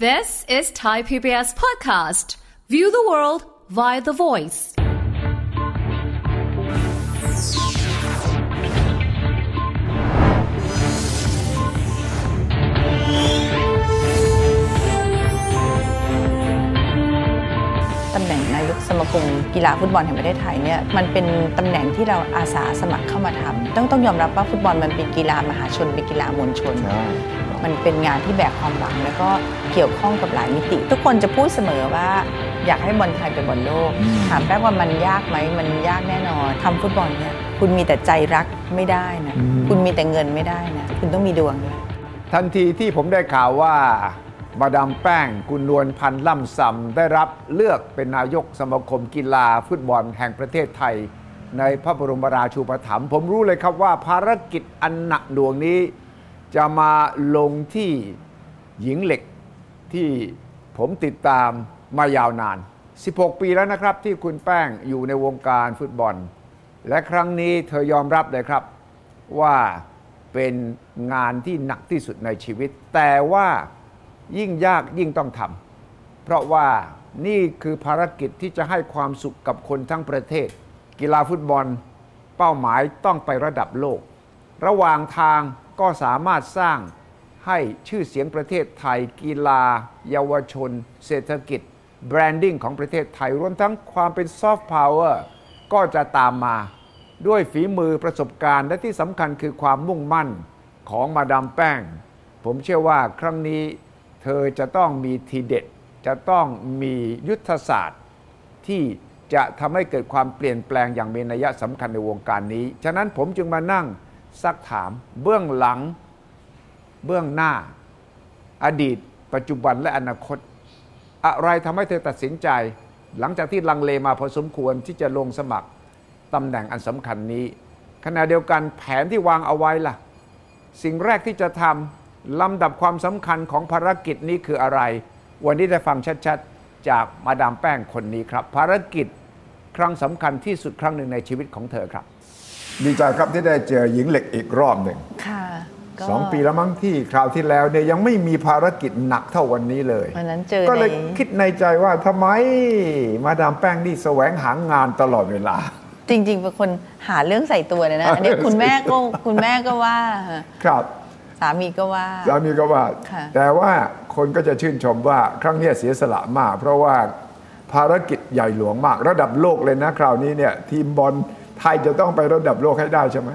This is Thai PBS Podcast. View the world via the voice. ตำแหน่งนายกสมาคมกีฬาฟุตบอลแห่งประเทศไทยเนี่ยมันเป็นตำแหน่งที่เราอาสาสมัครเข้ามาทำต้องต้องยอมรับว่าฟุตบอลมันเป็นกีฬามหาชนเป็นกีฬามวลชน มันเป็นงานที่แบกความหวังแล้วก็ เกี่ยวข้องกับหลายมิติ ทุกคนจะพูดเสมอว่าอยากให้บอลไทยเป็นบอลโลก ถามแป๊กว่ามันยากไหมมันยากแน่นอนทำฟุตบอลเนี่ยคุณมีแต่ใจรักไม่ได้นะคุณมีแต่เงินไม่ได้นะคุณต้องมีดวงด้วยทันทีที่ผมได้ข่าวว่ามาดามแป้งกุลนวลพันธ์ล่ำซำได้รับเลือกเป็นนายกสมาคมกีฬาฟุตบอลแห่งประเทศไทย ในพระบรมราชูปถัมภ์ผมรู้เลยครับว่าภารกิจอันหนักหน่วงนี้ จะมาลงที่หญิงเหล็ก ที่ผมติดตามมายาวนาน 16 ปีแล้วนะครับ ที่คุณแป้งอยู่ในวงการฟุตบอล และครั้งนี้เธอยอมรับเลยครับ ว่าเป็นงานที่หนักที่สุดในชีวิต แต่ว่ายิ่งยากยิ่งต้องทำเพราะว่านี่คือภารกิจที่จะให้ความสุขกับคนทั้งประเทศ กีฬาฟุตบอล เป้าหมายต้องไประดับโลก ระหว่างทางก็สามารถสร้าง ให้ชื่อเสียงประเทศไทย กีฬา เยาวชน เศรษฐกิจ branding ของประเทศไทย รวมทั้งความเป็นซอฟต์พาวเวอร์ก็จะตามมา ด้วยฝีมือประสบการณ์และที่สำคัญคือความมุ่งมั่นของมาดามแป้ง ผมเชื่อว่าครั้งนี้เธอจะต้องมีทีเด็ด จะต้องมียุทธศาสตร์ ที่จะทำให้เกิดความเปลี่ยนแปลงอย่างมีนัยสำคัญในวงการนี้ ฉะนั้นผมจึงมานั่งซักถามเบื้องหลัง เบื้องหน้า อดีต ปัจจุบันและอนาคต อะไรทำให้เธอตัดสินใจ หลังจากที่ลังเลมาพอสมควรที่จะลงสมัครตำแหน่งอันสำคัญนี้ขณะเดียวกันแผนที่วางเอาไว้ล่ะ สิ่งแรกที่จะทำลำดับความสำคัญของภารกิจนี้คืออะไร วันนี้ได้ฟังชัดๆ จากมาดามแป้งคนนี้ครับ ภารกิจครั้งสำคัญที่สุดครั้งหนึ่งในชีวิตของเธอครับ ดีใจครับที่ได้เจอหญิงเหล็กอีกรอบหนึ่งค่ะก็ สองปีแล้วมั้งที่คราวที่แล้วเนี่ยยังไม่มีภารกิจหนักเท่าวันนี้เลยวันนั้นเจอก็เลยในคิดในใจว่าทำไมมาดามแป้งนี่แสวงหางานตลอดเวลา จริง ๆ เป็นคนหาเรื่องใส่ตัวเลยนะอันนี้คุณแม่ก็คุณแม่ก็ว่า ครับ สามีก็ว่าสามีก็ว่าค่ะแต่ว่าคนก็จะชื่นชมว่าครั้งเนี้ยเสียสละมาก เพราะว่าภารกิจใหญ่หลวงมาก ระดับโลกเลยนะ คราวนี้เนี่ยทีมบอลไทยจะต้องไประดับโลกให้ได้ใช่ไหม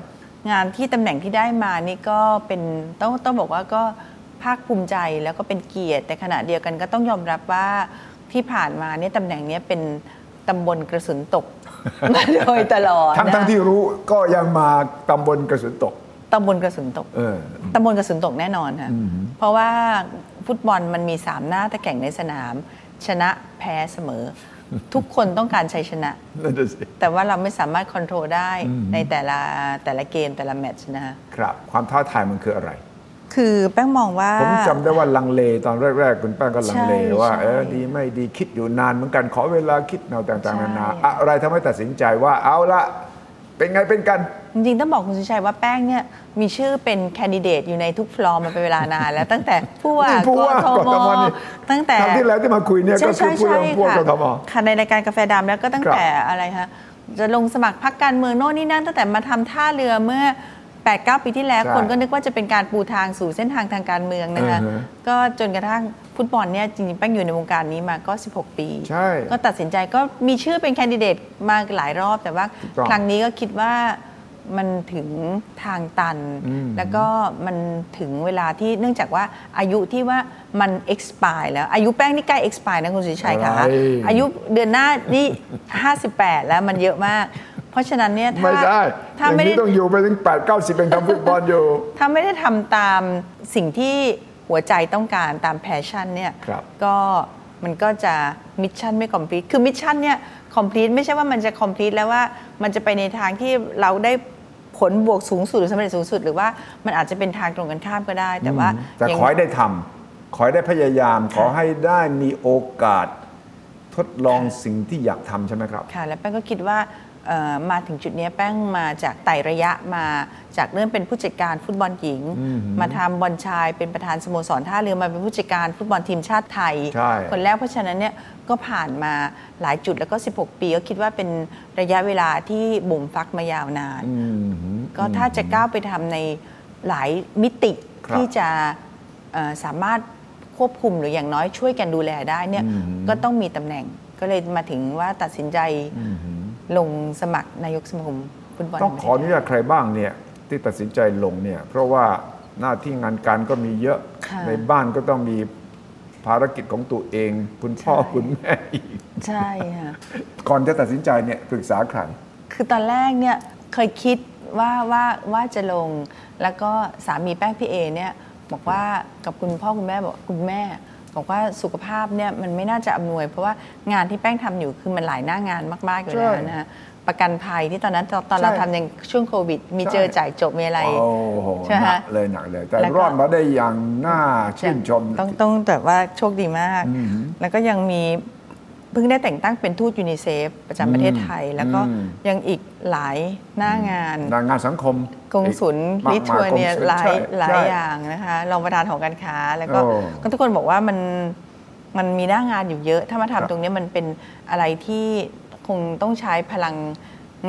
งานที่ตำแหน่งที่ได้มานี่ก็เป็นต้องต้องบอกว่าก็ภาคภูมิใจแล้วก็เป็นเกียรติ แต่ขณะเดียวกันก็ต้องยอมรับว่าที่ผ่านมาเนี่ยตำแหน่งเนี้ยเป็นตำบลกระสุนตกมาโดยตลอดทั้งนะทั้งที่รู้ก็ยังมาตำบลกระสุนตกตำบลกระสุนตกเออตำบลกระสุนตกแน่นอนค่ะเพราะว่าฟุตบอลมันมีสามหน้าแต่แข่งในสนาม ชนะแพ้เสมอ ทุกคนต้องการชัยชนะนั่นน่ะสิแต่ว่าเราไม่สามารถคอนโทรลได้ในแต่ละแต่ละเกมแต่ละแมตช์นะคะครับ ความท้าทายมันคืออะไร คือแป้งมองว่า ผมจำได้ว่าลังเลตอนแรกๆ คุณแป้งก็ลังเลใช่ว่าใช่เออดีไม่ดีคิดอยู่นานเหมือนกันขอเวลาคิดแนวต่างใช่ๆนานาอะไรทำให้ตัดสินใจว่าเอาละ เป็นไงเป็นกัน จริงๆ ต้องบอกคุณสุชัยว่าแป้งเนี่ยมีชื่อเป็นแคนดิเดตอยู่ในทุกฟลอร์มาเป็นเวลานานแล้วตั้งแต่ผู้ว่านี่ผู้ว่ากทกทมนี่ตั้งแต่ครั้งที่แล้วที่มาคุยเนี่ยก็คือผู้ว่าผู้ว่ากทมค่ะในรายการกาแฟดำแล้วก็ตั้งครับแต่อะไรฮะจะลงสมัครพักการเมืองโน่นนี่นั่นตั้งแต่มาทำท่าเรือเมื่อ 8 9 ปีที่แล้ว ใช่คนก็นึกว่าจะเป็นการปูทางสู่เส้นทางทางการเมืองนะคะอือฮะ ก็จนกระทั่งฟุตบอลเนี่ยจริงๆแป้งอยู่ในวงการนี้มาก็ 16 ปี ใช่ ก็ตัดสินใจก็มีชื่อเป็นแคนดิเดตมาหลายรอบ แต่ว่าถูกต้องครั้งนี้ก็คิดว่ามันถึงทางตัน อืมแล้วก็มันถึงเวลาที่เนื่องจากว่าอายุที่ว่ามัน expire แล้วอายุแป้งนี่ใกล้ expire นะคุณสุชัยคะอะไร อายุเดือนหน้านี่ 58 แล้วมันเยอะมาก เพราะฉะนั้นเนี่ยถ้าไม่ได้ถ้าอย่างไม่ได้นี้ต้องอยู่ไปถึง 8 9 0 เป็นทำฟุตบอลอยู่ ถ้าไม่ได้ทำตามสิ่งที่หัวใจต้องการตาม passion เนี่ยครับก็มันก็จะ mission ไม่ complete คือ mission เนี่ย complete ไม่ใช่ว่ามันจะ complete แล้วว่ามันจะไปในทางที่เราได้ผลบวกสูงสุดหรือสำเร็จสูงสุด หรือว่ามันอาจจะเป็นทางตรงกันข้ามก็ได้ แต่ว่าแต่อย่างขอให้ได้ทำขอให้ได้พยายาม ขอให้ได้มีโอกาสทดลองสิ่งที่อยากทำใช่ไหมครับ ค่ะ แล้วแป้งก็คิดว่าเอ่อ มาถึงจุดเนี้ยแป้งมาจากไต่ระยะมาจากเริ่มเป็นผู้จัดการฟุตบอลหญิง มาทำบอลชายเป็นประธานสโมสรท่าเรือมาเป็นผู้จัดการฟุตบอลทีมชาติไทยใช่คนแรกเพราะฉะนั้นเนี่ยก็ผ่านมาหลายจุดแล้วก็ 16 ปี ก็คิดว่าเป็นระยะเวลาที่บ่มฟักมายาวนานอืมก็ถ้าจะก้าวไปทำในหลายมิติครับที่จะเอ่อสามารถควบคุมหรืออย่างน้อยช่วยกันดูแลได้เนี่ยอืมก็ต้องมีตำแหน่งก็เลยมาถึงว่าตัดสินใจอืม ลงสมัครนายกสมาคมฟุตบอลต้องขออนุญาตใครบ้างเนี่ยที่ตัดสินใจลงเนี่ยเพราะว่าหน้าที่งานการก็มีเยอะค่ะในบ้านก็ต้องมีภารกิจของตัวเอง คุณพ่อใช่คุณแม่อีกใช่ค่ะก่อนจะตัดสินใจเนี่ยปรึกษาใครคือตอนแรกเนี่ยเคยคิดว่าว่าว่าจะลง แล้วก็สามีแป้งพี่เอเนี่ยบอกว่ากับคุณพ่อคุณแม่บอกคุณแม่ บอกว่าสุขภาพเนี่ยมันไม่น่าจะอำนวย เพราะว่างานที่แป้งทำอยู่คือมันหลายหน้างานมากๆอยู่แล้วใช่นะฮะประกันภัยที่ตอนนั้นตอนตอนใช่เราทำยังช่วงโควิด มีใช่เจอจ่ายจบมีอะไรโอ้โหใช่ไหมหนัคะกเลยหนักเลย แต่แล้วก็รอดมาได้อย่างน่าชื่นชม ต้องต้องแบบว่าโชคดีมากอืมแล้วก็ยังมี เพิ่งได้แต่งตั้งเป็นทูตยูนิเซฟประจำประเทศไทย แล้วก็อืมยังอีกหลายหน้างานงานงานสังคมกงสุลอีลิกทัวมกมเนี่ยกงสุลหลายใช่หลายใช่อย่างนะคะรองประธานของการค้า แล้วก็โอ้ก็ทุกคนบอกว่ามันมันมีหน้างานอยู่เยอะ ถ้ามาครับทำตรงเนี้ยมันเป็นอะไรที่คงต้องใช้พลัง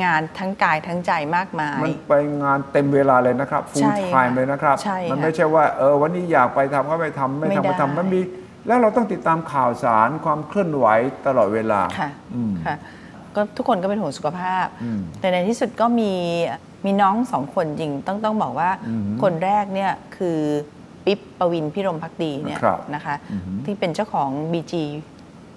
งานทั้งกายทั้งใจมากมาย มันไปงานเต็มเวลาเลยนะครับใช่ full ค่ะ time เลยนะครับใช่มันค่ะไม่ใช่ว่าเออวันนี้อยากไปทำก็ไปทำไม่ไม่ทำก็ได้ทำมันมี แล้วเราต้องติดตามข่าวสารความเคลื่อนไหวตลอดเวลาค่ะอืมค่ะก็ทุกคนก็เป็นห่วงสุขภาพ อืม แต่ในที่สุดก็มีมีน้องสองคนจริงต้องต้องบอกว่าอืมคนแรกเนี่ยคือปิ๊บปวิณภิรมย์ภักดีเนี่ยครับนะคะอือฮึที่เป็นเจ้าของ BG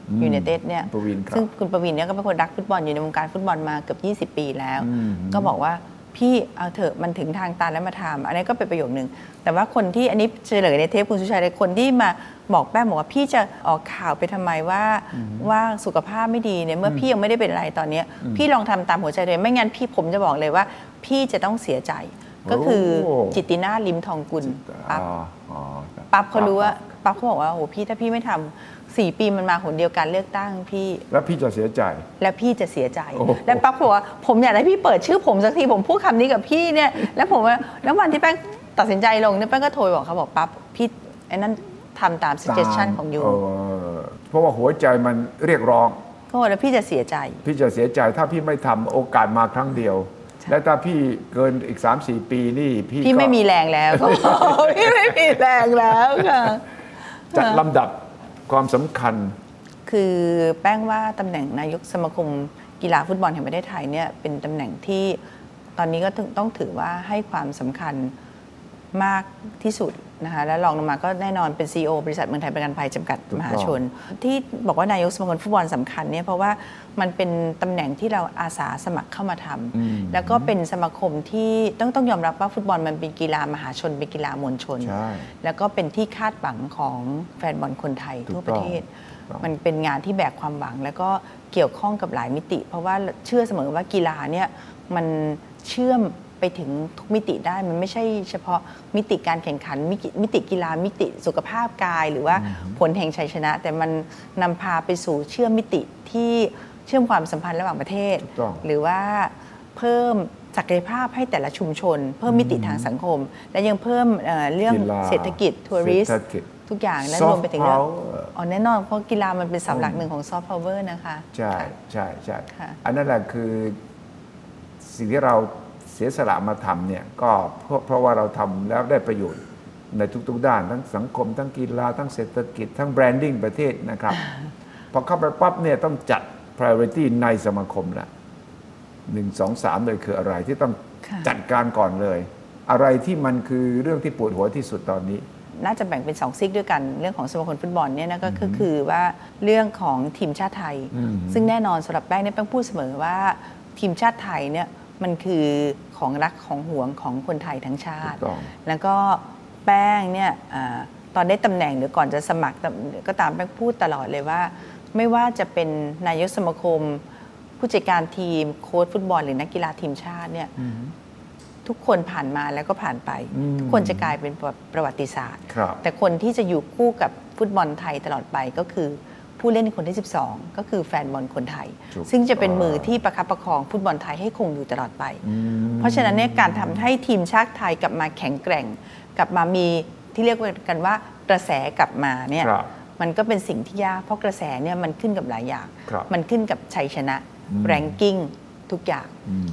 อืมยูไนเต็ดเนี่ยปวิณครับ ซึ่งคุณปวิณเนี่ยก็เป็นคนรักฟุตบอลอยู่ในวงการฟุตบอลมาเกือบ 20 ปีแล้ว อืมก็บอกว่า พี่เอาเถอะมันถึงทางตันแล้วมาทำอันนี้ก็เป็นประโยคนึงแต่ว่าคนที่อันนี้เฉลยในเทปคุณสุชัยเลยคนที่มาบอกแป้งบอกว่าพี่จะออกข่าวไปทำไมว่าว่าสุขภาพไม่ดีเนี่ยเมื่อพี่ยังไม่ได้เป็นอะไรตอนเนี้ยพี่ลองทำตามหัวใจเลยไม่งั้นพี่ผมจะบอกเลยว่า พี่จะต้องเสียใจ ก็คือโอ้จิตตินาลิมทองกุลปั๊บอ๋ออ๋อปั๊บเขารู้ว่าปั๊บเขาบอกว่าโอ้โหพี่ถ้าพี่ไม่ทำ สี่ปีมันมาหนเดียวกันเลือกตั้งพี่ แล้วพี่จะเสียใจ แล้วพี่จะเสียใจ โอ้โห แล้วปั๊บบอกว่าผมอยากให้พี่เปิดชื่อผมสักทีผมพูดคำนี้กับพี่เนี่ย แล้วผมว่าแล้ววันที่แป้งตัดสินใจลงเนี่ยแป้งก็โทรบอกเขาบอกปั๊บพี่ไอ้นั่นทำตาม suggestion ของยูเเพราะว่าหัวใจมันเรียกร้อง ก็บอกแล้วพี่จะเสียใจ พี่จะเสียใจถ้าพี่ไม่ทำโอกาสมาครั้งเดียว และถ้าพี่เกินอีก 3-4 ปีนี่พี่พี่ก็ไม่มีแรงแล้วก็บอกพี่ไม่มีแรงแล้วค่ะจัดลำดับ ความสำคัญ คือแป้งว่าตำแหน่งนายกสมาคมกีฬาฟุตบอลแห่งประเทศไทยเนี่ยเป็นตำแหน่งที่ตอนนี้ก็ต้องต้องถือว่าให้ความสำคัญมากที่สุด นะคะและรองลงมาก็แน่นอนเป็น CEO บริษัทเมืองไทยประกันภัยจำกัดถูกต้องมหาชน ที่บอกว่านายกสมาคมฟุตบอลสำคัญเนี่ยเพราะว่ามันเป็นตำแหน่งที่เราอาสาสมัครเข้ามาทำอืมแล้วก็เป็นสมาคมที่ต้องต้องยอมรับว่าฟุตบอลมันเป็นกีฬามหาชนเป็นกีฬามวลชน ใช่ แล้วก็เป็นที่คาดหวังของแฟนบอลคนไทยถูกทั่วประเทศต้อง มันเป็นงานที่แบกความหวัง แล้วก็เกี่ยวข้องกับหลายมิติ เพราะว่าเชื่อเสมอว่ากีฬาเนี่ยมันเชื่อม ไปถึงทุกมิติได้มันไม่ใช่เฉพาะมิติการแข่งขันมิติมิติกีฬามิติสุขภาพกาย หรือว่าผลแห่งชัยชนะ แต่มันนำพาไปสู่เชื่อมมิติที่เชื่อมความสัมพันธ์ระหว่างประเทศถูกต้องหรือว่าเพิ่มศักยภาพให้แต่ละชุมชน เพิ่มมิติทางสังคม และยังเพิ่มเอ่อเรื่องกีฬาเศรษฐกิจ tourist เศรษฐกิจทุกอย่างและ Soft รวมไปถึงเรื่อง power อ๋อแน่นอนเพราะกีฬามันเป็นเสาหลักหนึ่งของซอฟต์พาวเวอร์นะคะ ใช่ใช่ใช่ค่ะอันนั้นแหละคือสิ่งที่เรา เสียสละมาทำเนี่ยก็เพราะเพราะว่าเราทำแล้วได้ประโยชน์ในทุก ๆ ด้าน ทั้งสังคม ทั้งกีฬาทั้งเศรษฐกิจ ทั้งแบรนดิ้งประเทศนะครับพอเข้าไปปั๊บเนี่ยต้องจัด priority ในสมาคมละหนึ่งสองสามเลยคืออะไรที่ต้องค่ะจัดการก่อนเลย อะไรที่มันคือเรื่องที่ปวดหัวที่สุดตอนนี้ น่าจะแบ่งเป็นสองซิกด้วยกันเรื่องของสมาคมฟุตบอลเนี่ยนะก็คือคือว่าเรื่องของทีมชาติไทยอืมซึ่งแน่นอนสำหรับแป้งเนี่ยแป้งพูดเสมอว่าทีมชาติไทยเนี่ย มันคือของรักของหวงของคนไทยทั้งชาถูติกต้องแล้วก็แป้งเนี่ยอาตอนได้ตำแหน่งหรือก่อนจะสมัครก็ตามแป้งพูดตลอดเลยว่า ไม่ว่าจะเป็นนายกสมาคม ผู้จัดการทีมโค้ชฟุตบอลหรือนักกีฬาทีมชาติเนี่ยทุกคนผ่านมาแล้วก็ผ่านไปอืมทุกคนจะกลายเป็นประประวัติศาสตร์ครับแต่คนที่จะอยู่คู่กับฟุตบอลไทยตลอดไปก็คือ ผู้เล่นคนที่ 12 ก็คือแฟนบอลคนไทยถูกซึ่งจะเป็นมือที่ประคับประคองฟุตบอลไทยให้คงอยู่ตลอดไป เพราะฉะนั้นเนี่ยการทำให้ทีมชาติไทยกลับมาแข็งแกร่ง กลับมามีที่เรียกกันว่ากระแสกลับมาเนี่ยครับมันก็เป็นสิ่งที่ยากเพราะกระแสเนี่ยมันขึ้นกับหลายอย่างครับมันขึ้นกับชัยชนะแรงกิ้งทุกอย่างอืม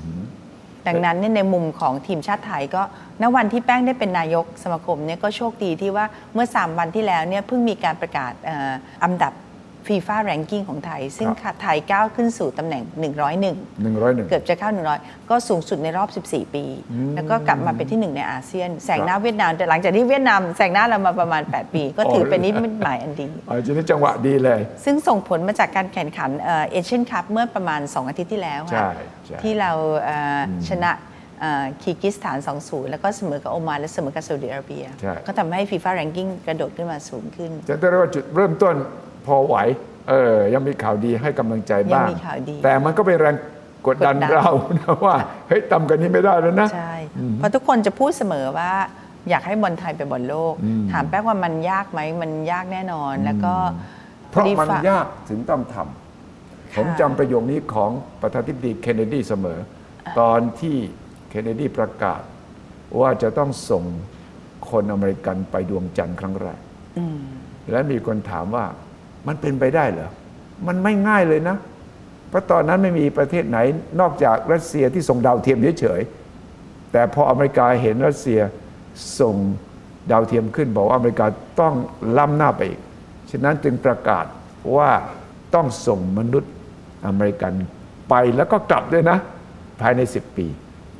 ดังนั้นเนี่ยในมุมของทีมชาติไทยก็ณวันที่แป้งได้เป็นนายกสมาคมเนี่ยก็โชคดีที่ว่าเมื่อ 3 วันที่แล้วเนี่ยเพิ่งมีการประกาศเอ่ออันดับ ฟีฟ่า ranking ของไทย ซึ่งครับไทยก้าวขึ้นสู่ตำแหน่ง 101หนึ่งร้อยหนึ่งเกือบจะเข้า 100 ก็สูงสุดในรอบ 14 ปี แล้วก็กลับมาเป็นที่หนึ่งในอาเซียน แซงหน้าเวียดนาม แต่หลังจากที่เวียดนามแซงหน้าเรามาประมาณ 8 ปี ก็ถือเป็นนิมิตหมายอันดีอ๋อทีนี้จังหวะดีเลย ซึ่งส่งผลมาจากการแข่งขันเอเชียนคัพเมื่อประมาณ 2 อาทิตย์ที่แล้วใช่ค่ะใช่ที่เราเอ่ออชนะเอ่อคีร์กิสถาน 2-0 แล้วก็เสมอกับโอมาน และเสมอกับซาอุดิอาระเบียใช่ก็ทำให้ฟีฟ่า ranking กระโดดขึ้นมาสูงขึ้นจะเรียกว่าจุดเริ่มต้น พอไหวเออยังมีข่าวดีให้กำลังใจบ้าง ยังมีข่าวดีแต่มันก็เป็นแรงกดดันกดดัน เรานะว่าเฮ้ยต่ำกว่านี้ไม่ได้แล้วนะ ใช่เพราะทุกคนจะพูดเสมอว่าอยากให้บอลไทยไปบอลโลก ถามแป้งว่ามันยากไหมมันยากแน่นอนแล้วก็เพราะมันยากถึงต้องทำผมจำประโยคนี้ของประธานาธิบดีเคนเนดีเสมอ ตอนที่เคนเนดีประกาศ ว่าจะต้องส่งคนอเมริกันไปดวงจันทร์ครั้งแรกและมีคนถามว่า มันเป็นไปได้เหรอ มันไม่ง่ายเลยนะ เพราะตอนนั้นไม่มีประเทศไหนนอกจากรัสเซียที่ส่งดาวเทียมเฉยๆ แต่พออเมริกาเห็นรัสเซียส่งดาวเทียมขึ้นบอกว่าอเมริกาต้องล้ำหน้าไปอีก ฉะนั้นจึงประกาศว่าต้องส่งมนุษย์อเมริกันไปแล้วก็กลับด้วยนะ ภายใน 10 ปี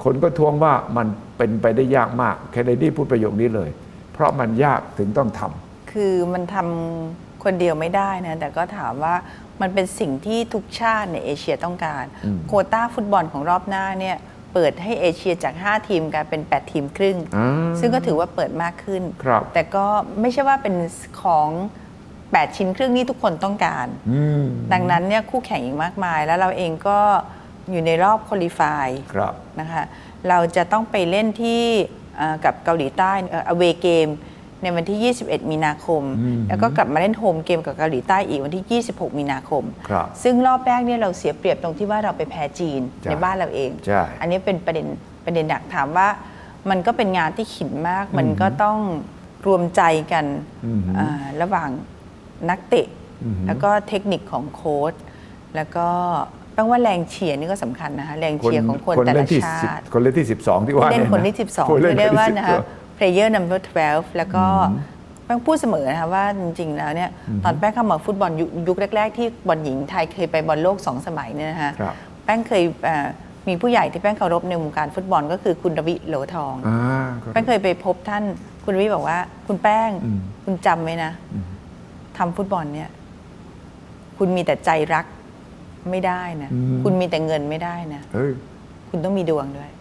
คนก็ทวงว่ามันเป็นไปได้ยากมาก แคนเนดีพูดประโยคนี้เลย เพราะมันยากถึงต้องทำคือมันทำ คนเดียวไม่ได้นะ แต่ก็ถามว่ามันเป็นสิ่งที่ทุกชาติในเอเชียต้องการ โควต้าฟุตบอลของรอบหน้าเนี่ยเปิดให้เอเชียจาก 5 ทีมกลายเป็น 8 ทีมครึ่งอ่าซึ่งก็ถือว่าเปิดมากขึ้นครับแต่ก็ไม่ใช่ว่าเป็นของ 8 ชิ้นครึ่งนี่ทุกคนต้องการอืมดังนั้นเนี่ยคู่แข่งอีกมากมาย แล้วเราเองก็อยู่ในรอบคุริฟายครับนะคะ เราจะต้องไปเล่นที่เอ่อกับเกาหลีใต้อเวเกม ในวันที่ 21 มีนาคม แล้วก็กลับมาเล่นโฮมเกมกับเกาหลีใต้อีกวันที่ 26 มีนาคมครับซึ่งรอบแรกเนี่ยเราเสียเปรียบตรงที่ว่าเราไปแพ้จีนใช่ในบ้านเราเองใช่อันนี้เป็นประเด็นประเด็นหนักถามว่า มันก็เป็นงานที่ขินมาก มันก็ต้องรวมใจกันอ่าระหว่างนักเตะ แล้วก็เทคนิคของโค้ชแล้วก็แปลว่าแรงเชียร์นี่ก็สำคัญนะคะแรงเชียร์ของคนแต่เล่ละนที่ชาสิบติ คนเล่นที่ 12 ที่ว่าเล่นเยคนนะที่ 12ผู้เรีเล่ยนกได้คนที่ว่านะคะ12 player number 12 แล้วก็แป้งพูดเสมอนะคะว่าจริงๆแล้วเนี่ยตอนแป้งเข้ามาฟุตบอลยุคยุคแรก ๆ ที่บอลหญิงไทยเคยไปบอลโลกสองสมัยเนี่ยนะคะครับแป้งเคยเอ่อมีผู้ใหญ่ที่แป้งเคารพในวงการฟุตบอลก็คือคุณรวิโหลทองอ่าครับแป้งเคยไปพบท่านคุณรวิบอกว่า คุณแป้งคุณจำไว้นะทำฟุตบอลเนี่ย คุณมีแต่ใจรักไม่ได้นะ คุณมีแต่เงินไม่ได้นะเฮ้ยคุณต้องมีดวงด้วยโอ้ดู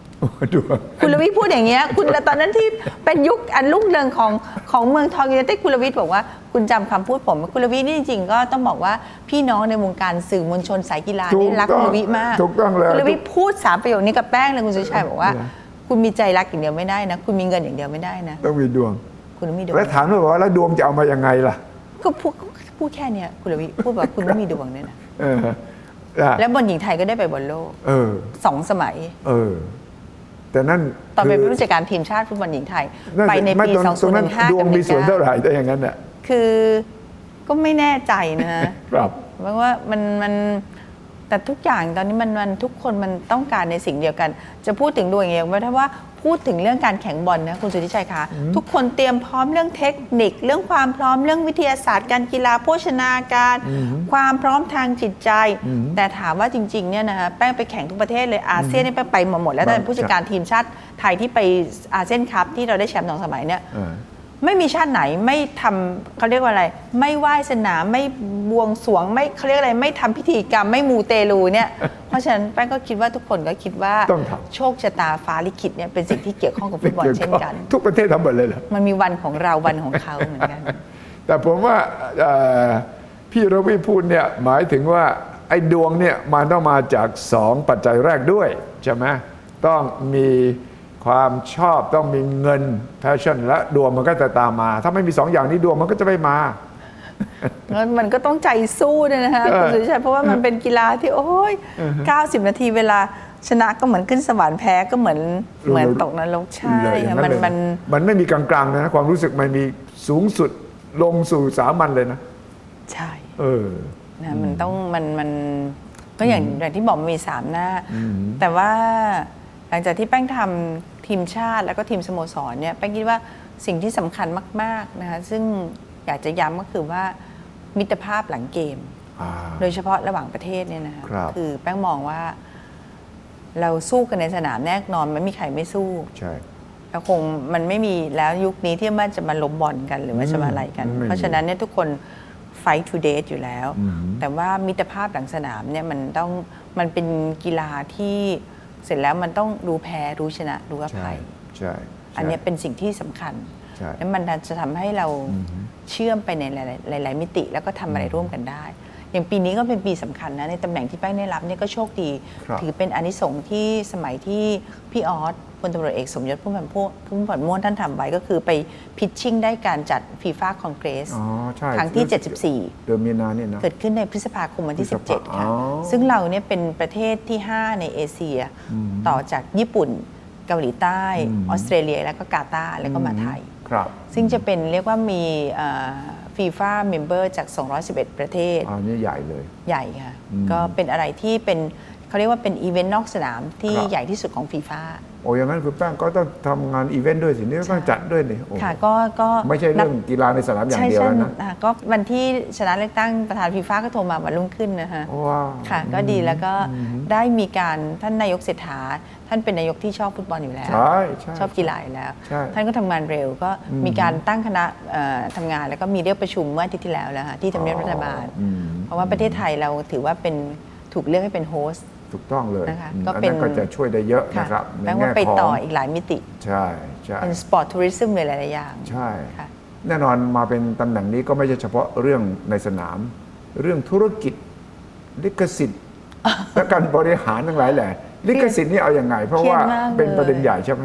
คุณลวิทย์พูดอย่างเงี้ย คุณตอนนั้นที่เป็นยุคอันรุ่งเรืองของของเมืองทองยูไนเต็ดคุณลวิทย์บอกว่าคุณจำคำพูดผมคุณลวิทย์นี่จริงๆก็ต้องบอกว่าพี่น้องในวงการสื่อมวลชนสายกีฬาถูกนี่รักต้องคุณลวิทย์มากถูกต้องแล้วคุณลวิทย์พูดสามประโยคนี้กับแป้งเลยคุณสุชัยบอกว่าเหรอคุณมีใจรักอย่างเดียวไม่ได้นะ คุณมีเงินอย่างเดียวไม่ได้นะต้องมีดวง คุณต้องมีดวงแล้วถามด้วยว่าแล้วดวงจะเอามายังไงล่ะก็พูดพูดแค่เนี้ยคุณลวิทย์พูดว่าคุณต้องมีดวงด้วยนะเอออะแล้วบอลหญิงไทยก็ได้ไปบอลโลกเออสองสมัย เออ แต่นั่นตอนเป็นคืผู้จัดการทีมชาติฟุตบอลหญิงไทยนั่นไปในไม่ปีตรงตรงนั้น2015ดวงกับมีส่วน19เท่าไหร่แต่อย่างนั้นน่ะคือก็ไม่แน่ใจนะ ครับเพราะว่ามันมัน แต่ทุกอย่างตอนนี้มันมันทุกคนมันต้องการในสิ่งเดียวกัน จะพูดถึงดวงอย่างเดียวไม่ได้ว่าพูดถึงเรื่องการแข่งบอลนะคุณสุทธิชัยคะทุกคนเตรียมพร้อมเรื่องเทคนิค เรื่องความพร้อมเรื่องวิทยาศาสตร์ การกีฬาโภชนาการ ความพร้อมทางจิตใจ แต่ถามว่าจริงๆเนี่ยนะคะแป้งไปแข่งทุกประเทศเลยอาเซียนเนี่ยแป้งไปมาหมดแล้วแต่เป็นผู้จัดการทีมชาติไทยที่ไปอาเซียนคัพที่เราได้แชมป์สองสมัยเนี่ยเออ ไม่มีชาติไหนไม่ทำเขาเรียกว่าอะไร ไม่ไหว้สนามไม่บวงสรวงไม่เขาเรียกอะไรไม่ทำพิธีกรรมไม่มูเตลูเนี่ย เพราะฉะนั้นแป้งก็คิดว่าทุกคนก็คิดว่าต้องทำ โชคชะตาฟ้าลิขิตเนี่ยเป็นสิ่งที่เกี่ยวข้องกับฟุตบอลเช่นกัน ทุกประเทศทำหมดเลยเหรอมันมีวันของเราวันของเขาเหมือนกัน แต่ผมว่าเอ่อพี่รวิพูดเนี่ยหมายถึงว่าไอ้ดวงเนี่ยมันต้องมาจากสองปัจจัยแรกด้วยใช่ไหมต้องมี ความชอบต้องมีเงิน passion และดวงมันก็จะตามมา ถ้าไม่มีสองอย่างนี้ดวงมันก็จะไม่มาแล้วมันก็ต้องใจสู้ด้วยนะคะเออคุณสุริชัยเพราะว่ามันเป็นกีฬาที่โอ้ย 90 นาทีเวลาชนะก็เหมือนขึ้นสวรรค์แพ้ก็เหมือนเหมือนตกนรกใช่เลยอย่างค่ะมันเลยมันมันไม่มีกลางๆนะความรู้สึกมันมีสูงสุดลงสู่สามัญเลยนะ ใช่ เออนะมันต้องมันมันก็อย่างอย่างที่บอกมันมีสามหน้า แต่ว่า หลังจากที่แป้งทำทีมชาติแล้วก็ทีมสโมสรเนี่ยแป้งคิดว่าสิ่งที่สำคัญมากๆนะคะซึ่งอยากจะย้ำก็คือว่ามิตรภาพหลังเกมอ่าโดยเฉพาะระหว่างประเทศเนี่ยนะคะครับอแป้งมองว่า เราสู้กันในสนามแน่นอนไม่มีใครไม่สู้ใช่แล้วคงมันไม่มีแล้วยุคนี้ที่มันจะมาล้มบอลกันหรือว่าจะมาอะไรกันไม่มีเพราะฉะนั้นเนี่ยทุกคน fight to date อยู่แล้วอืมแต่ว่ามิตรภาพหลังสนามเนี่ยมันต้องมันเป็นกีฬาที่ เสร็จแล้วมันต้องรู้แพ้รู้ชนะรู้อใช่ภัยใช่อันเนี้ยเป็นสิ่งที่สำคัญใช่แล้วมันจะทำให้เราเชื่อมไปในหลายๆหลายๆมิติแล้วก็ทำอะไรร่วมกันได้ อย่างปีนี้ก็เป็นปีสำคัญนะในตำแหน่งที่แป้งได้รับเนี่ยก็โชคดีครับถือเป็นอานิสงส์ที่สมัยที่พี่ออสพลตำรวจเอกสมยศพุ่มพันธ์พวพุ่มพันธ์ม่วนท่านทำไว้ก็คือไปbidding ได้การจัด FIFA Congress อ๋อใช่ครั้งที่เดือนมีนาเนี่ยนะ74เกิดขึ้นในพฤษภาคมวันที่พฤษภา17 ค่ะอ๋อซึ่งเราเนี่ยเป็นประเทศที่ 5 ในเอเชีย ต่อจากญี่ปุ่นเกาหลีใต้ออสเตรเลียแล้วก็กาตาร์แล้วก็มาไทยครับซึ่งจะเป็นเรียกว่ามี ฟีฟ่า member จาก 211 ประเทศอันนี้ใหญ่เลย ใหญ่ค่ะ ก็เป็นอะไรที่เป็นเขาเรียกว่าเป็นอีเวนต์นอกสนามที่ครับใหญ่ที่สุดของฟีฟ่า โอ้อย่างนั้นคุณแป้งก็ต้องทำงานอีเวนต์ด้วยสินี่ก็ต้องจัดด้วยนี่โอ้ค่ะก็ก็ไม่ใช่เรื่องกีฬาในสนามอย่างใช่เดียวใช่แล้วนะ อะก็วันที่ชนะเลือกตั้งประธานฟีฟ่าก็โทรมาวันรุ่งขึ้นนะคะว้าวค่ะ ก็ดีแล้วก็ได้มีการท่านนายกเศรษฐา ท่านเป็นนายกที่ชอบฟุตบอลอยู่แล้ว ใช่ใช่ ชอบกีฬาอยู่แล้ว ใช่ท่านก็ทำงานเร็วก็มีการตั้งคณะเอ่อทำงานแล้วก็มีเรียกประชุมเมื่ออาทิตย์ที่แล้วแล้วค่ะที่ทำเนียบรัฐบาล อืม เพราะว่าประเทศไทยเราถือว่าเป็นถูกเลือกให้เป็น host ถูกต้องเลยนะคะอืมก็อันเป็นนั้นก็จะช่วยได้เยอะค่ะนะครับในแปลว่าแง่ไปของต่ออีกหลายมิติ ใช่ใช่เป็น sport tourism เลยหลาย ๆ อย่าง ใช่ค่ะแน่นอนมาเป็นตำแหน่งนี้ก็ไม่ใช่เฉพาะเรื่องในสนาม เรื่องธุรกิจลิขสิทธิ์และการบริหารทั้งหลายแหละลิขสิทธิ์นี่เอาอย่างไง เพราะว่าเครียดมากเลยเป็นประเด็นใหญ่ใช่ไหม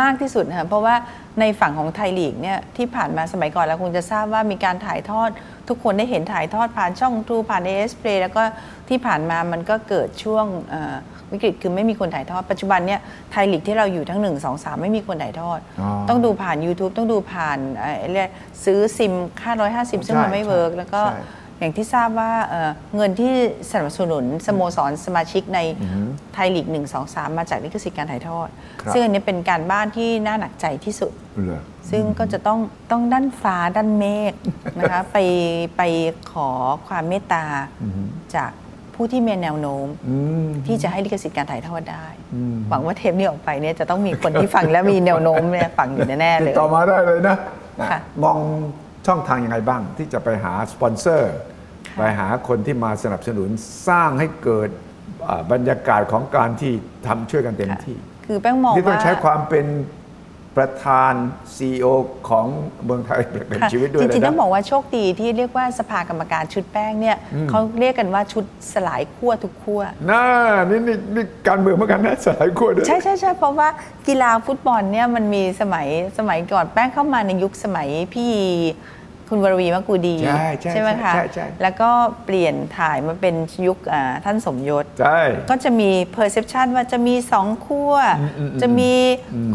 มากที่สุดนะคะเพราะว่าในฝั่งของไทยลีกเนี่ยที่ผ่านมาสมัยก่อนเราคงจะทราบว่ามีการถ่ายทอด ทุกคนได้เห็นถ่ายทอดผ่านช่องทรูผ่าน AIS Play แล้วก็ที่ผ่านมามันก็เกิดช่วงเอ่อวิกฤตคือไม่มีคนถ่ายทอด ปัจจุบันเนี่ยไทยลีกที่เราอยู่ทั้ง 1 2 3 ไม่มีคนถ่ายทอดอ๋อต้องดูผ่าน YouTube ต้องดูผ่านเอ่อเรียกซื้อซิมค่า150 ซึ่งมันไม่ใช่ work แล้วก็ใช่ อย่างที่ทราบว่าเอ่อเงินที่สนับสนุนสโมสรสมาชิกในไทยลีก 1 2 3 มาจากลิขสิทธิ์การถ่ายทอดครับซึ่งอันนี้เป็นการบ้านที่น่าหนักใจที่สุดเหรอซึ่งก็จะต้องต้องด้านฟ้าด้านเมฆนะคะไปไปขอความเมตตาจากผู้ที่มีแนวโน้มอืมที่จะให้ลิขสิทธิ์การถ่ายทอดได้ หวังว่าเทปนี้ออกไปเนี่ยจะต้องมีคนที่ฟังแล้วมีแนวโน้มเนี่ยฟังอยู่แน่ๆติเลดยต่อมาได้เลยนะค่ะมอง ช่องทางยังไงบ้าง ที่จะไปหาสปอนเซอร์ ไปหาคนที่มาสนับสนุนสร้างให้เกิดอ่าบรรยากาศของการที่ทำช่วยกันเต็มที่ คือแป้งมองที่ต้องว่าใช้ความเป็นประธาน CEO ของเมืองไทยเป็นค่ะชีวิตด้วยจเลยริงๆต้อนะงบอกว่าโชคดีที่เรียกว่าสภากรรมการชุดแป้งเนี่ยเขาเรียกกันว่าชุดสลายขั้วทุกขั้วน่านี่นี่นี่การเมืองเหมือนกันนะสลายขั้วด้วยใช่ใช่ใช่เพราะว่ากีฬาฟุตบอลเนี่ยมันมีสมัยสมัยก่อนแป้งเข้ามาในยุคสมัยพี่ คุณวรวีมะกูดีใช่ใช่ไหมคะใช่ใช่ แล้วก็เปลี่ยนถ่ายมาเป็นยุคอ่าท่านสมยศ ใช่ ก็จะมี perception ว่าจะมีสองขั้วจะมี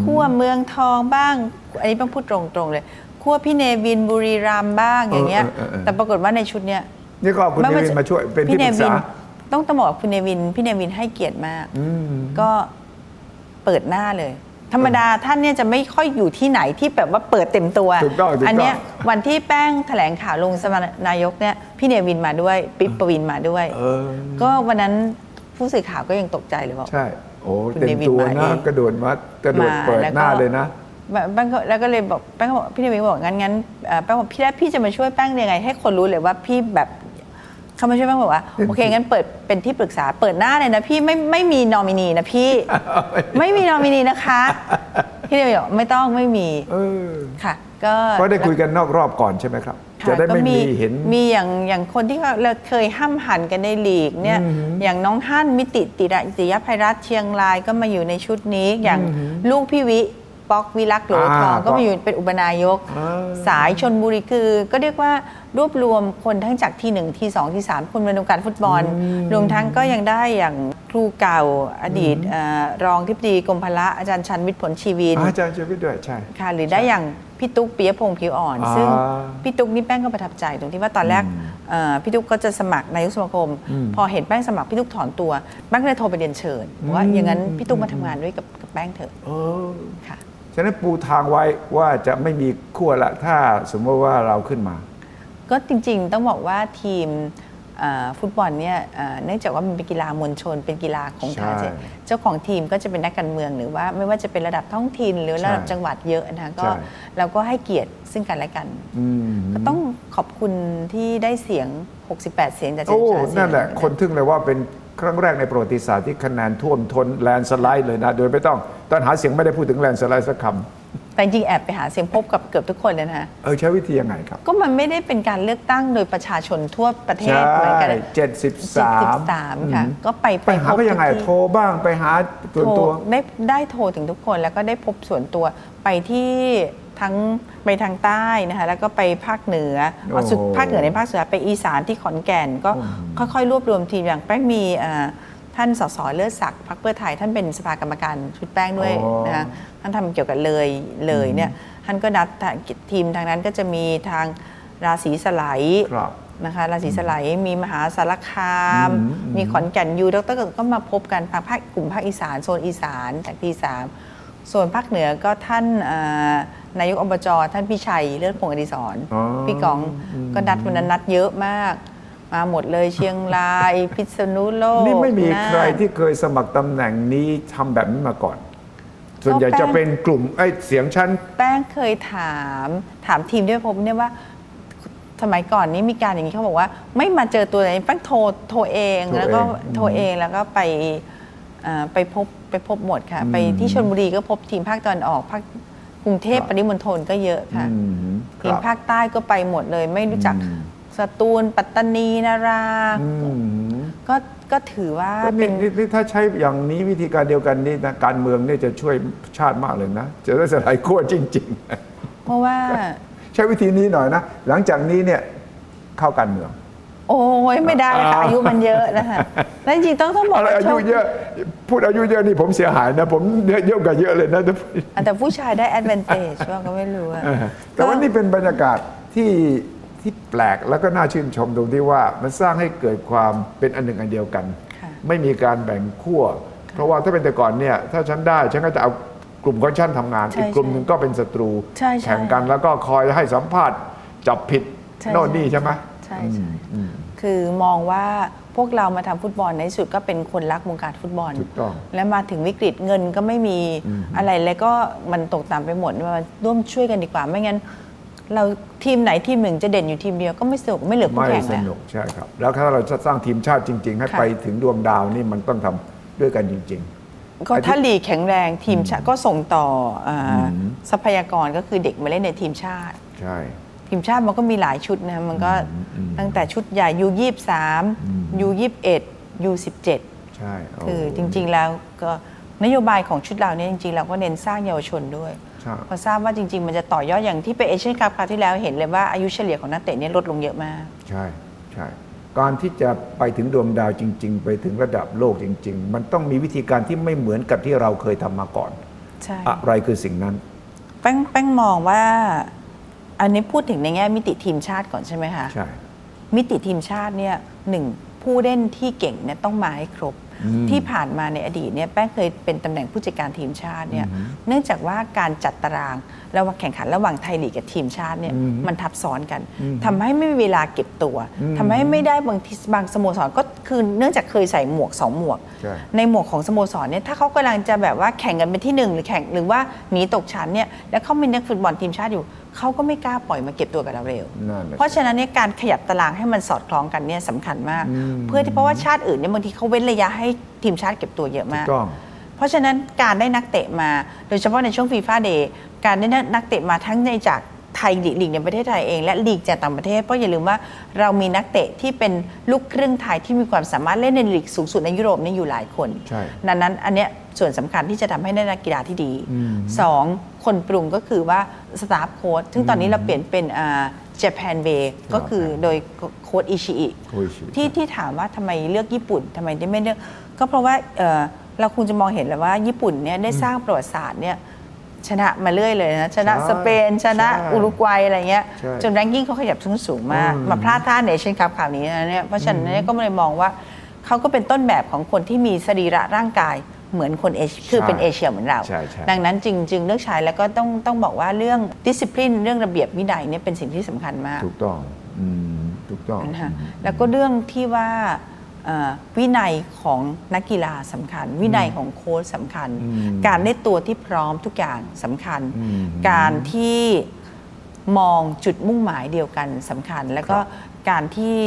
ขั้วเมืองทองบ้าง อันนี้ต้องพูดตรงๆเลยขั้วพี่เนวินบุรีรัมย์บ้างอย่างเงี้ย เออเออเออแต่ปรากฏว่าในชุดเนี้ย นี่ก็คุณเนวินมาช่วยเป็นที่พี่ปเนรึกวิษานต้องต้องบอกว่าคุณเนวิน พี่เนวินให้เกียรติมาก ก็เปิดหน้าเลย ธรรมดาท่านเนี่ยจะไม่ค่อยอยู่ที่ไหนที่แบบว่าเปิดเต็มตัวถูกต้องถูกต้อง นเนี้ยวันที่แป้งแถลงข่าวลงสมัครนายกเนี่ยพี่เนวินมาด้วยปิ๊บประวินมาด้วย เออ ก็วันนั้นผู้สื่อข่าวก็ยังตกใจเลยบอกใช่ โอ้คุณเต็มเดวิดตัวมานะ เองกระโดดมากระโดดมาเปิดแล้วก็ หน้าเลยนะ แป้งก็แล้วก็เลยบอกแป้งก็บอกพี่เนวินก็บอกงั้นงั้นเอ่อแป้งบอกพี่แล้วพี่จะมาช่วยแป้งยังไง ให้คนรู้เลยว่าพี่แบบ เขามาช่วยแป้งบอกว่าโอเคงั้นเปิดเป็นที่ปรึกษาเปิดหน้าเลยนะพี่ไม่ไม่มีนอมินีนะพี่ ไม่มีนอมินีนะคะพี่เนวินบอกไม่ต้องไม่มีเออค่ะก็ก็ได้คุยกันนอกรอบก่อนใช่ไหมครับค่จะได้ไม่ก็มีเห็นมีอย่างอย่างคนที่เราเคยห้ามหันกันในลีกเนี่ยอย่างน้องฮั่นมิติติระติยภัยรัตน์เชียงรายก็มาอยู่ในชุดนี้อย่างลูกพี่วิ ปป๊อกวิรักษ์โหลทอง อ่าก็มาอยู่เป็นอุปนายก อ่า สายชนบุรีคือ ก็เรียกว่ารวบรวมคนทั้งจากที่หนึ่งที่สองที่สามคนในวงการฟุตบอล รวมทั้งก็ยังได้อย่างครูเก่าอดีตเอ่อรองทิบดีกรมพละอาจารย์ชันวิทย์ผลชีวิน อาจารย์ชีวิตด้วยใช่ ค่ะหรือได้อย่างพี่ตุ๊กปิยพงศ์ผิวอ่อน อ่าซึ่งพี่ตุ๊กนี่แป้งก็ประทับใจตรงที่ว่าตอนแรกเอ่อพี่ตุ๊กก็จะสมัครนายกสมาคม พอเห็นแป้งสมัครพี่ตุ๊กถอนตัวแป้งก็เลยโทรไปเรียนเชิญบอกว่าอย่างนั้นพี่ตุ๊กมาทำงานด้วยกับกับแป้งเถอะเออ ค่ะ ฉะนั้นปูทางไว้ว่าจะไม่มีขั้วละถ้าสมมติว่าเราขึ้นมา ก็จริงๆ ต้องบอกว่าทีมเอ่อฟุตบอลเนี่ยเอ่อเนื่องจากว่ามันเป็นกีฬามวลชน เป็นกีฬาของทางใช่เจ้าของทีมก็จะเป็นนักการเมืองหรือว่าไม่ว่าจะเป็นระดับท้องถิ่นหรือระดับใช่จังหวัดเยอะนะคะก็ใช่เราก็ให้เกียรติซึ่งกันและกันอืมก็ต้องขอบคุณที่ได้เสียง 68 เสียงจากโอ้73เสียงนั่นแหละคนทึ่งเลยว่าเป็น ครั้งแรกในประวัติศาสตร์ที่คะแนนท่วมท้นแลนด์สไลด์เลยนะ โดยไม่ต้องตอนหาเสียงไม่ได้พูดถึงแลนด์สไลด์สักคแต่จริงๆแอบไปหาเสียงพบกับเกือบทุกคนเลยนะคะำเออใช้วิธียังไงครับ ก็มันไม่ได้เป็นการเลือกตั้งโดยประชาชนทั่วประเทใช่ศเหมือนกันเจ็ดสิบสาม73ค่ะก็ไปไปหาพบก็ยังไงทุกที่โทรบ้างไปหาส่วนตัวโทรได้ได้โทรถึงทุกคนแล้วก็ได้พบส่วนตัวไปที่ ทั้งไปทางใต้นะคะแล้วก็ไปภาคเหนือเอาสุดโอ้โหภาคเหนือในภาคเหนือไปอีสานที่ขอนแก่น ก็ค่อยๆ รวบรวมทีมอย่างแป้งมีเอ่อท่านสสเลือดศักดิ์พรรคเพื่อไทยท่านเป็นสภากรรมการชุดแป้งด้วยอ๋อนะคะท่านทำเกี่ยวกับเลยเลยเนี่ยท่านก็นัดทีมทางนั้นก็จะมีทางราศีสไลด์ครับนะคะราศีสไลด์มีมหาสารคามอืมอืมมีขอนแก่นยูดรก็มาพบกันภาคภาคกลุ่มภาคอีสานโซนอีสานจากที่สามส่วนภาคเหนือก็ท่านเอ่อ นายกอบจท่านพิชัยเลิศพงศ์อดิศรอ๋อพี่กองก็นัดวันนั้นนัดเยอะมาก มาหมดเลยเชียงราย พิษณุโลกนี่ไม่มีน่าน ใครที่เคยสมัครตำแหน่งนี้ทำแบบนี้มาก่อน ส่วนใหญ่จะเป็นกลุ่มไอ้เสียงชั้น แป้งเคยถามถามทีมด้วยพบเนี่ยว่าสมัยก่อนนี้มีการอย่างนี้เขาบอกว่า ไม่มาเจอตัวไหนแป้งโทรโทรเองโทรเองแล้วก็อืมโทรเองแล้วก็ไปเอ่อไปพบไปพบหมดค่ะอืมไปที่ชลบุรีก็พบทีมภาคตะวันออกภาค กรุงเทพครับปริมณฑลก็เยอะค่ะอืมทีมครับ ภาคใต้ก็ไปหมดเลย ไม่รู้จักอืม สตูล ปัตตานีนารา อืมก็ก็ถือว่าก็เป็นี่น นี่นี่ถ้าใช้อย่างนี้วิธีการเดียวกันนี่นะการเมืองเนี่ยจะช่วยชาติมากเลยนะ จะได้สลายขั้วจริงเพราะว่าๆใช้วิธีนี้หน่อยนะ หลังจากนี้เนี่ยเข้าการเมือง โอ้ยไม่ได้ค่ะอายุมันเยอะนะคะ แล้วจริงๆต้องต้องบอกอะไรว่าอาโชยุคเยอะพูดอายุเยอะนี่ผมเสียหายนะ ผมเยอะเยอะกว่าเยอะเลยนะ อะแต่ผู้ชายได้ advantage ว่าก็ไม่รู้อะ แต่ว่านี่เป็นบรรยากาศที่ที่แปลกแล้วก็น่าชื่นชมตรงที่ว่ามันสร้างให้เกิดความเป็นอันหนึ่งอันเดียวกัน ค่ะไม่มีการแบ่งขั้วเพราะว่าถ้าเป็นแต่ก่อนเนี่ยถ้าฉันได้ฉันก็จะเอากลุ่มของฉันทำงาน ใช่อีกกลุ่มหนึ่งก็เป็นศัตรูใช่ใช่แข่งกันแล้วก็คอยให้สัมภาษณ์จับผิดใช่โน่นนี่ใช่ไหม ใช่ใช่คือมองว่า พวกเรามาทำฟุตบอลในที่สุดก็เป็นคนรักวงการฟุตบอลถูกต้องและมาถึงวิกฤตเงินก็ไม่มีอะไรแล้วก็มันตกต่ำไปหมดมาร่วมช่วยกันดีกว่าไม่งั้น เราทีมไหนทีมหนึ่งจะเด่นอยู่ทีมเดียวก็ไม่สนุกไม่เหลือคู่ไม่แข่งสแล้วนุกใช่ครับ แล้วถ้าเราจะสร้างทีมชาติจริง ๆ ให้ค่ะไปถึงดวงดาวนี่มันต้องทำด้วยกันจริงก็ถ้าลีกแข็งแรงทีมชาติก็ส่งต่ออ่าอืมทรัพยากรก็คือเด็กมาเล่นในทีมชาติๆใช่ ทีมชาติมันก็มีหลายชุดนะมันก็ตั้งแต่ชุดใหญ่ยูยี่สามยูยี่เอ็ดยูสิบเจ็ดใช่โคือจริง ๆ แล้วก็นโยบายของชุดเราเนี่ยจริงๆเราก็เน้นสร้างเยาวชนด้วยใช่พอทราบว่าจริง ๆ มันจะต่อยอดอย่างที่ไปเอเชียนคัพคราวที่แล้วเห็นเลยว่าอายุเฉลี่ยของนักเตะเนี่ยลดลงเยอะมาก ใช่ใช่การที่จะไปถึงดวงดาวจริง ๆ ไปถึงระดับโลกจริง ๆ มันต้องมีวิธีการที่ไม่เหมือนกับที่เราเคยทำมาก่อนใช่อะไรคือสิ่งนั้น แป้งแป้งมองว่า อันนี้พูดถึงในแง่มิติทีมชาติก่อนใช่ไหมคะใช่มิติทีมชาติเนี่ยหนึ่งผู้เล่นที่เก่งเนี่ยต้องมาให้ครบ ที่ผ่านมาในอดีตเนี่ยแป้งเคยเป็นตำแหน่งผู้จัดการทีมชาติเนี่ยเนื่องจากว่าการจัดตารางระหว่างแข่งขันระหว่างไทยลีกกับทีมชาติเนี่ยมันทับซ้อนกันทำให้ไม่มีเวลาเก็บตัวทำให้ไม่ได้บางทีบางสโมสรก็คือเนื่องจากเคยใส่หมวกสองหมวกใช่ในหมวกของสโมสรเนี่ยถ้าเขากำลังจะแบบว่าแข่งกันเป็นที่หนึ่งหรือแข่งหรือว่าหนีตกชั้นเนี่ยแล้วเขามีนักฟุตบอลทีมชาติอยู่ เขาก็ไม่กล้าปล่อยมาเก็บตัวกับเราเร็ว นั่นแหละ เพราะฉะนั้นเนี่ยการขยับตารางให้มันสอดคล้องกันเนี่ยสำคัญมากเพื่อที่เพราะว่าชาติอื่นเนี่ยบางทีเขาเว้นระยะให้ทีมชาติเก็บตัวเยอะมากถูกต้อง เพราะฉะนั้นการได้นักเตะมาโดยเฉพาะในช่วงฟีฟ่าเดย์การได้นักเตะมาทั้งในจากไทยลีกลีกในประเทศไทยเอง และลีกจากต่างประเทศเพราะอย่าลืมว่าเรามีนักเตะที่เป็นลูกครึ่งไทยที่มีความสามารถเล่นในลีกสูงสุดในยุโรปนี่อยู่หลายคน ใช่ ดังนั้นอันเนี้ย ส่วนสำคัญที่จะทำให้ได้นักกีฬาที่ดีสองคนปรุงก็คือว่าสตาฟโค้ชซึ่งตอนนี้เราเปลี่ยนเป็นอ่า Japan Way ก็คือโดยโค้ชอิชิอิโค้ชอิชิอิที่ที่ถามว่าทำไมเลือกญี่ปุ่นทำไมไม่เลือก ก็เพราะว่าเอ่อเราคงจะมองเห็นแล้วว่าญี่ปุ่นเนี่ยได้สร้างประวัติศาสตร์เนี่ยชนะมาเรื่อยเลยนะ ชนะใช่สเปน ชนะใช่อุรุกวัยอะไรเงี้ยใช่จน ranking เขาขยับสูงสูงมากอืมมาพลาดท่าเอเชียนคัพข่าวนี้นะเนี่ยเพราะฉะนั้นเนี่ยก็เลยมองว่าเขาก็เป็นต้นแบบของคนที่มีสรีระร่างกาย เหมือนคนเอเชียคือเป็นเอเชียเหมือนเรา ใช่ใช่ ดังนั้นจึงจึงเลือกใช้แล้วก็ต้องต้องบอกว่าเรื่องดิสซิ p ลินเรื่องระเบียบวินัยเนี่ยเป็นสิ่งที่สำคัญมากถูกต้องอืมถูกต้องนะคะแล้วก็เรื่องที่ว่าเอ่อวินัยของนักกีฬาสำคัญ วินัยของโค้ชสำคัญ อืม การได้ตัวที่พร้อมทุกอย่างสำคัญ อืม การที่มองจุดมุ่งหมายเดียวกันสำคัญ แล้วก็การที่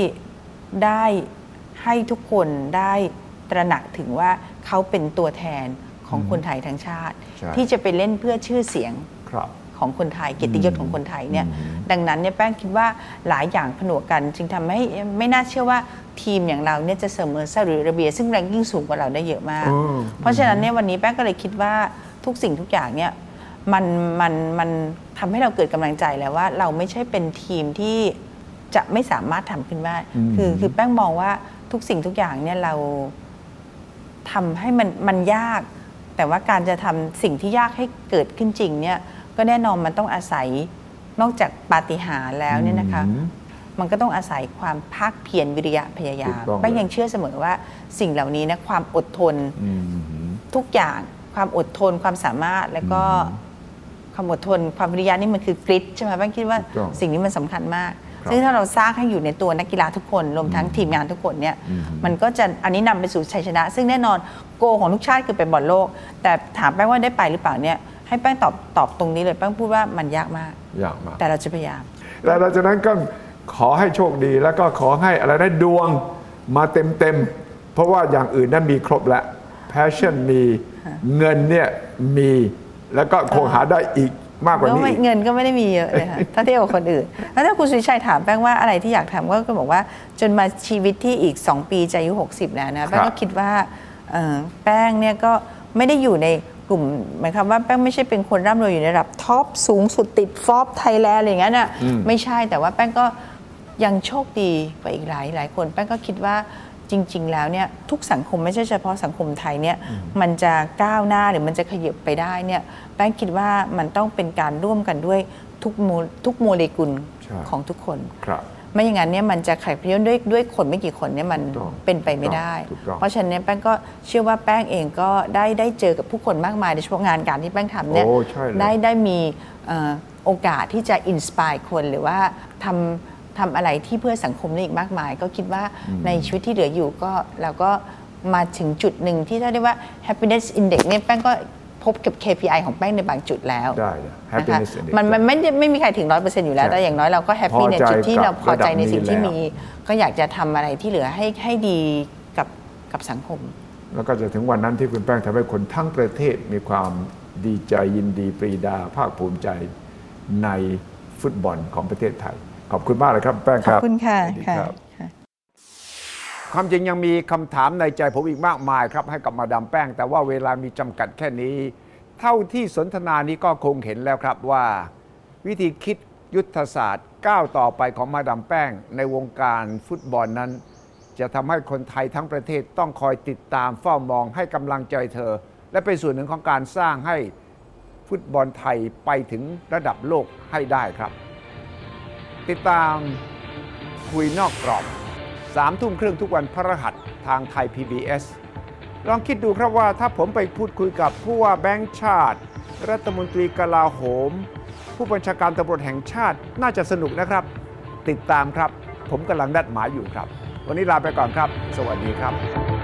ได้ให้ทุกคนได้ตระหนักถึงว่า เขาเป็นตัวแทนของคนไทยทั้งชาติ ใช่ ที่จะไปเล่นเพื่อชื่อเสียง ครับ ของคนไทยเกียรติยศของคนไทยเนี่ยอืมดังนั้นเนี่ยแป้งคิดว่าหลายอย่างผนวกกัน จึงทำให้ไม่น่าเชื่อว่าทีมอย่างเราเนี่ยจะเสมอซาอุดิอาระเบีย ซึ่งแรงกิ้งสูงกว่าเราได้เยอะมาก อืม เพราะฉะนั้นเนี่ยวันนี้แป้งก็เลยคิดว่าทุกสิ่งทุกอย่างเนี่ยมันมันมันทำให้เราเกิดกำลังใจแล้วว่า เราไม่ใช่เป็นทีมที่จะไม่สามารถทำขึ้นได้คือคือแป้งมองว่าทุกสิ่งทุกอย่างเนี่ยเรา ทำให้มันมันยาก แต่ว่าการจะทำสิ่งที่ยากให้เกิดขึ้นจริงเนี่ยก็แน่นอนมันต้องอาศัยนอกจากปาฏิหาริย์แล้วเนี่ยนะคะอืมมันก็ต้องอาศัยความภาคเพียรวิริยะพยายามถูกต้องแป้งเลยยังเชื่อเสมอว่าสิ่งเหล่านี้นะความอดทนอืมทุกอย่างความอดทนความสามารถแล้วก็ความอดทนความวิริยะนี่มันคือกริดใช่ไหมแป้งคิดว่าถูกต้องสิ่งนี้มันสำคัญมากครับ ซึ่งถ้าเราสร้างให้อยู่ในตัวนักกีฬาทุกคน รวมทั้งทีมงานทุกคนเนี่ยอืมมันก็จะอันนี้นำไปสู่ชัยชนะ ซึ่งแน่นอนโกของทุกชาติคือไปบอลโลก แต่ถามแป้งว่าได้ไปหรือเปล่าเนี่ยให้แป้งตอบตอบตรงนี้เลยแป้งพูดว่ามันยากมากยากมาก แต่เราจะพยายามแล้วหลังจากนั้นก็ขอให้โชคดีแล้วก็ขอให้อะไรได้ดวงมาเต็มเต็มๆเพราะว่าอย่างอื่นนั้นมีครบแล้ว passion มีเงินเนี่ยมีแล้วก็คงหาได้อีก มากกว่าก็นี้ไม่อีกเงินก็ไม่ได้มีเยอะเลยค่ะถ้าเทียบกับคนอื่น แล้วถ้าคุณสุวิชัยถามแป้งว่าอะไรที่อยากทำก็ก็บอกว่าจนมาชีวิตที่อีก 2 ปีจะอายุ60 แล้วนะแป้งครัก็บคิดว่าเอ่อแป้งเนี่ยก็ไม่ได้อยู่ในกลุ่มหมายความว่าแป้งไม่ใช่เป็นคนร่ำรวยอยู่ในระดับท็อปสูงสุดติดฟอปไทยแลนด์อะไรอย่างนั้นน่ะไม่ใช่แต่ว่าแป้งก็ยังโชคดีกว่าอีกหลายหลายคน แป้งก็คิดว่า จริง ๆ แล้วเนี่ยทุกสังคมไม่ใช่เฉพาะสังคมไทยเนี่ยมันจะก้าวหน้าหรือมันจะขยับไปได้เนี่ยแป้งคิดว่ามันต้องเป็นการร่วมกันด้วยทุกโมทุกโมเลกุลใช่ของทุกคนครับไม่อย่างนั้นเนี่ยมันจะขัดเย้ด้วยด้วยคนไม่กี่คนเนี่ยมันถูกต้องเป็นไปไม่ได้ถูกต้องเพราะฉะนั้นเนี่ยแป้งก็เชื่อว่าแป้งเองก็ได้ได้เจอกับผู้คนมากมายโดยเฉพาะงานการที่แป้งทำเนี่ยโอ้ใช่เลยได้ได้มีเอ่อโอกาสที่จะ inspire คนหรือว่าทำ ทำอะไรที่เพื่อสังคมได้อีกมากมาย ก็คิดว่าในชีวิตที่เหลืออยู่ก็เราก็มาถึงจุดหนึ่งที่ถ้าเรียกว่า happiness index เนี่ยแป้งก็พบกับ KPI ของแป้งในบางจุดแล้วได้เลยนะคะ happiness index มันมันไม่ได้ไม่มีใครถึงร้อยเปอร์เซ็นต์อยู่แล้วใช่แต่อย่างน้อยเราก็ happy พอในใจจุดที่กับเราพอใจในสิ่งที่ระดับนี้มีแล้วก็อยากจะทำอะไรที่เหลือให้ให้ดีกับกับสังคม แล้วก็จะถึงวันนั้นที่คุณแป้งทำให้คนทั้งประเทศมีความดีใจยินดีปรีดาภาคภูมิใจในฟุตบอลของประเทศไทย ขอบคุณมากเลยครับแป้งขคอบรับคุณค่ะสวัสดีค่ะรับ ค่ะ ความจริงยังมีคำถามในใจผมอีกมากมายครับ ให้กับมาดามแป้ง แต่ว่าเวลามีจำกัดแค่นี้ เท่าที่สนทนานี้ก็คงเห็นแล้วครับว่า วิธีคิดยุทธศาสตร์ก้าวต่อไปของมาดามแป้ง ในวงการฟุตบอลนั้น จะทำให้คนไทยทั้งประเทศต้องคอยติดตามเฝ้ามองให้กำลังใจเธอ และเป็นส่วนหนึ่งของการสร้างให้ฟุตบอลไทยไปถึงระดับโลกให้ได้ครับ ติดตามคุยนอกกรอบสามทุ่มครึ่งทุกวันพระรหัสทางไทย PBS ลองคิดดูครับว่าถ้าผมไปพูดคุยกับผู้ว่าแบงค์ชาติ รัฐมนตรีกลาโหม ผู้บัญชาการตำรวจแห่งชาติน่าจะสนุกนะครับ ติดตามครับ ผมกำลังนัดหมายอยู่ครับ วันนี้ลาไปก่อนครับ สวัสดีครับ